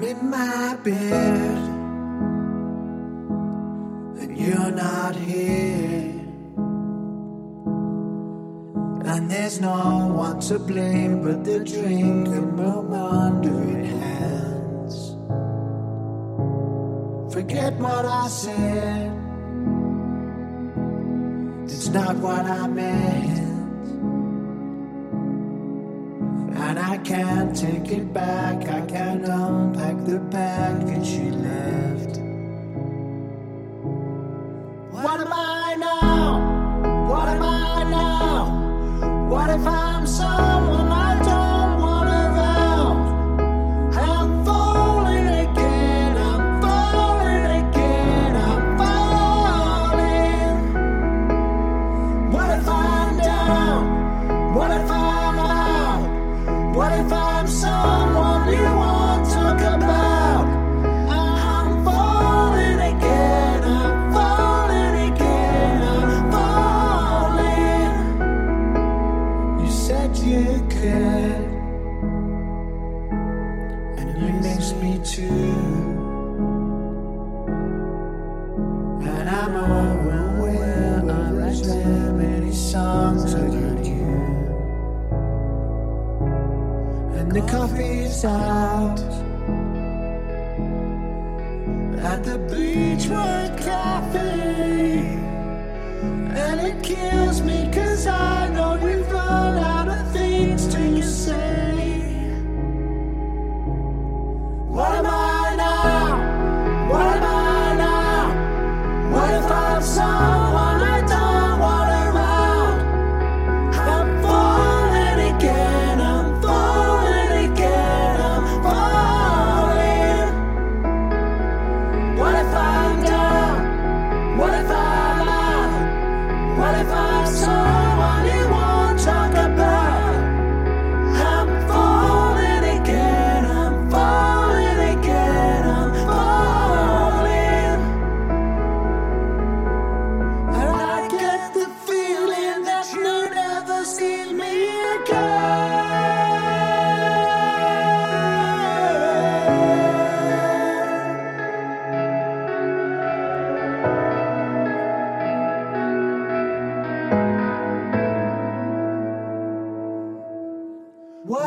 I'm in my bed, and you're not here. And there's no one to blame but the drink and my wandering hands. Forget what I said, it's not what I meant. Can't take it back, I can't unpack the package she left. What am I now? What am I now? What if I'm someone I don't want around? I'm falling again, I'm falling again, I'm falling. What if I'm down? What if I'm out? What if I'm someone you won't talk about? I'm falling again, I'm falling again, I'm falling. You said you could, and me too. The coffee's out at the Beachwood Cafe. And it kills me cause I know if